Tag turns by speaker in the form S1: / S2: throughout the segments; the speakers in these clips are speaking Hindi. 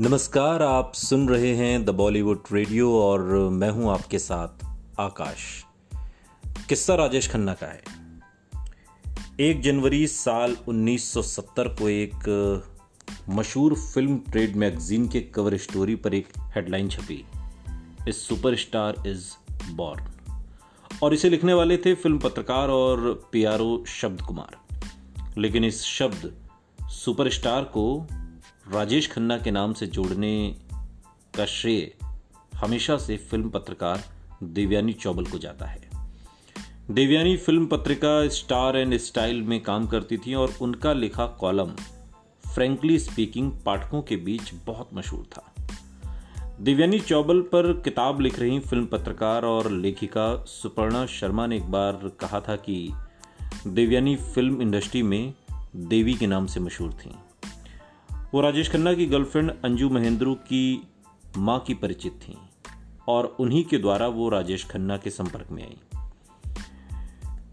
S1: नमस्कार, आप सुन रहे हैं द बॉलीवुड रेडियो और मैं हूँ आपके साथ आकाश। किस्सा राजेश खन्ना का है। एक जनवरी साल 1970 को एक मशहूर फ़िल्म ट्रेड मैगजीन के कवर स्टोरी पर एक हेडलाइन छपी। इस सुपरस्टार इज़ बॉर्न। और इसे लिखने वाले थे फ़िल्म पत्रकार और पियारो शब्द कुमार। लेकिन इस शब्द सुपरस्टार को राजेश खन्ना के नाम से जोड़ने का श्रेय हमेशा से फ़िल्म पत्रकार देवयानी चौबल को जाता है। देवयानी फ़िल्म पत्रिका स्टार एंड स्टाइल में काम करती थी और उनका लिखा कॉलम फ्रेंकली स्पीकिंग पाठकों के बीच बहुत मशहूर था। देवयानी चौबल पर किताब लिख रही फ़िल्म पत्रकार और लेखिका सुपर्णा शर्मा ने एक बार कहा था कि देवयानी फ़िल्म इंडस्ट्री में देवी के नाम से मशहूर थीं। वो राजेश खन्ना की गर्लफ्रेंड अंजू महेंद्रू की माँ की परिचित थी और उन्हीं के द्वारा वो राजेश खन्ना के संपर्क में आई।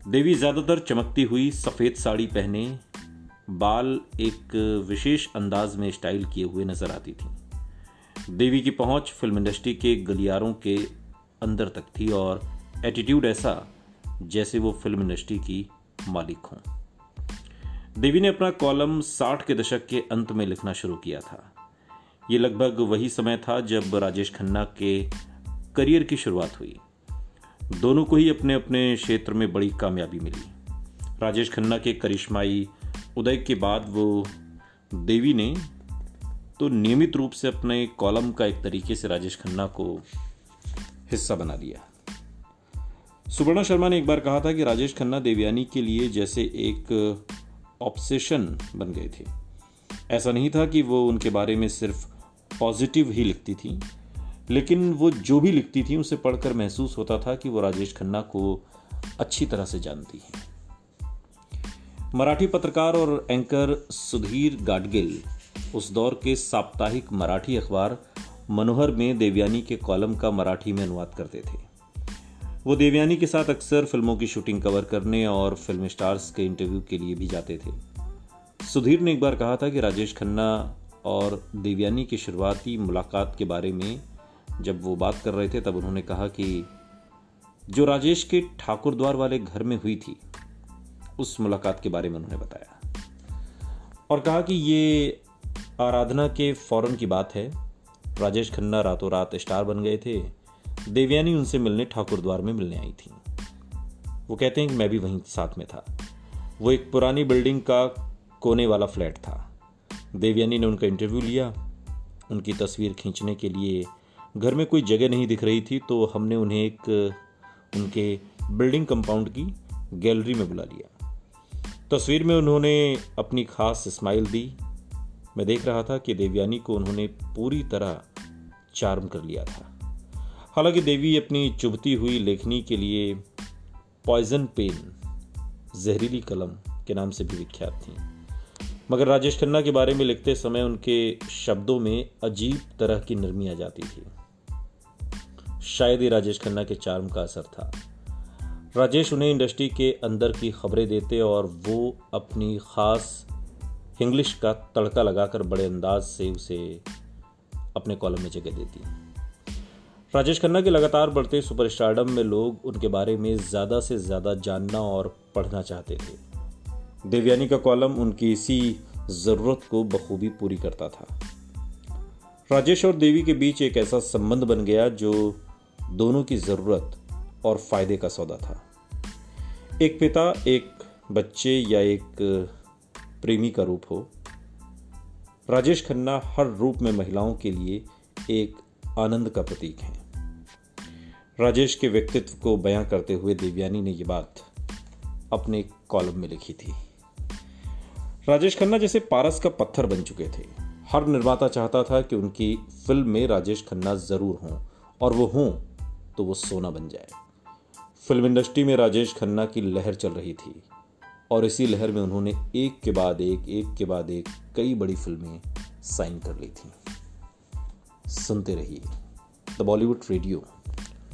S1: देवी ज़्यादातर चमकती हुई सफ़ेद साड़ी पहने, बाल एक विशेष अंदाज में स्टाइल किए हुए नज़र आती थी। देवी की पहुँच फ़िल्म इंडस्ट्री के गलियारों के अंदर तक थी और एटीट्यूड ऐसा जैसे वो फ़िल्म इंडस्ट्री की मालिक हों। देवी ने अपना कॉलम साठ के दशक के अंत में लिखना शुरू किया था। ये लगभग वही समय था जब राजेश खन्ना के करियर की शुरुआत हुई। दोनों को ही अपने अपने क्षेत्र में बड़ी कामयाबी मिली। राजेश खन्ना के करिश्माई उदय के बाद वो देवी ने तो नियमित रूप से अपने कॉलम का एक तरीके से राजेश खन्ना को हिस्सा बना लिया। सुवर्णा शर्मा ने एक बार कहा था कि राजेश खन्ना देवयानी के लिए जैसे एक ऑब्सेशन बन गए थे। ऐसा नहीं था कि वो उनके बारे में सिर्फ़ पॉजिटिव ही लिखती थी, लेकिन वो जो भी लिखती थी, उसे पढ़कर महसूस होता था कि वो राजेश खन्ना को अच्छी तरह से जानती हैं। मराठी पत्रकार और एंकर सुधीर गाडगिल उस दौर के साप्ताहिक मराठी अखबार मनोहर में देवयानी के कॉलम का मराठी में अनुवाद करते थे। वो देवयानी के साथ अक्सर फ़िल्मों की शूटिंग कवर करने और फ़िल्म स्टार्स के इंटरव्यू के लिए भी जाते थे। सुधीर ने एक बार कहा था कि राजेश खन्ना और देवयानी की शुरुआती मुलाकात के बारे में जब वो बात कर रहे थे, तब उन्होंने कहा कि जो राजेश के ठाकुर द्वार वाले घर में हुई थी, उस मुलाकात के बारे में उन्होंने बताया। और कहा कि ये आराधना के फ़ौरन की बात है। राजेश खन्ना रातों रात स्टार बन गए थे। देवयानी उनसे मिलने ठाकुर द्वार में मिलने आई थी। वो कहते हैं कि मैं भी वहीं साथ में था। वो एक पुरानी बिल्डिंग का कोने वाला फ्लैट था। देवयानी ने उनका इंटरव्यू लिया। उनकी तस्वीर खींचने के लिए घर में कोई जगह नहीं दिख रही थी तो हमने उन्हें एक, उनके बिल्डिंग कंपाउंड की गैलरी में बुला लिया। तस्वीर में उन्होंने अपनी खास स्माइल दी। मैं देख रहा था कि देवयानी को उन्होंने पूरी तरह चार्म कर लिया था। हालाँकि देवी अपनी चुभती हुई लेखनी के लिए पॉइजन पेन जहरीली कलम के नाम से भी विख्यात थी। मगर राजेश खन्ना के बारे में लिखते समय उनके शब्दों में अजीब तरह की नरमी आ जाती थी। शायद ही राजेश खन्ना के चार्म का असर था। राजेश उन्हें इंडस्ट्री के अंदर की खबरें देते और वो अपनी खास इंग्लिश का तड़का लगाकर बड़े अंदाज से उसे अपने कॉलम में जगह देती। राजेश खन्ना के लगातार बढ़ते सुपरस्टारडम में लोग उनके बारे में ज़्यादा से ज़्यादा जानना और पढ़ना चाहते थे। देवयानी का कॉलम उनकी इसी ज़रूरत को बखूबी पूरी करता था। राजेश और देवी के बीच एक ऐसा संबंध बन गया जो दोनों की ज़रूरत और फ़ायदे का सौदा था। एक पिता, एक बच्चे या एक प्रेमी का रूप हो। राजेश खन्ना हर रूप में महिलाओं के लिए एक आनंद का प्रतीक है। राजेश के व्यक्तित्व को बयां करते हुए देवयानी ने यह बात अपने कॉलम में लिखी थी। राजेश खन्ना जैसे पारस का पत्थर बन चुके थे। हर निर्माता चाहता था कि उनकी फ़िल्म में राजेश खन्ना ज़रूर हों, और वो हों तो वो सोना बन जाए। फ़िल्म इंडस्ट्री में राजेश खन्ना की लहर चल रही थी, और इसी लहर में उन्होंने एक के बाद एक एक के बाद एक कई बड़ी फ़िल्में साइन कर ली थी। सुनते रहिए, द बॉलीवुड रेडियो।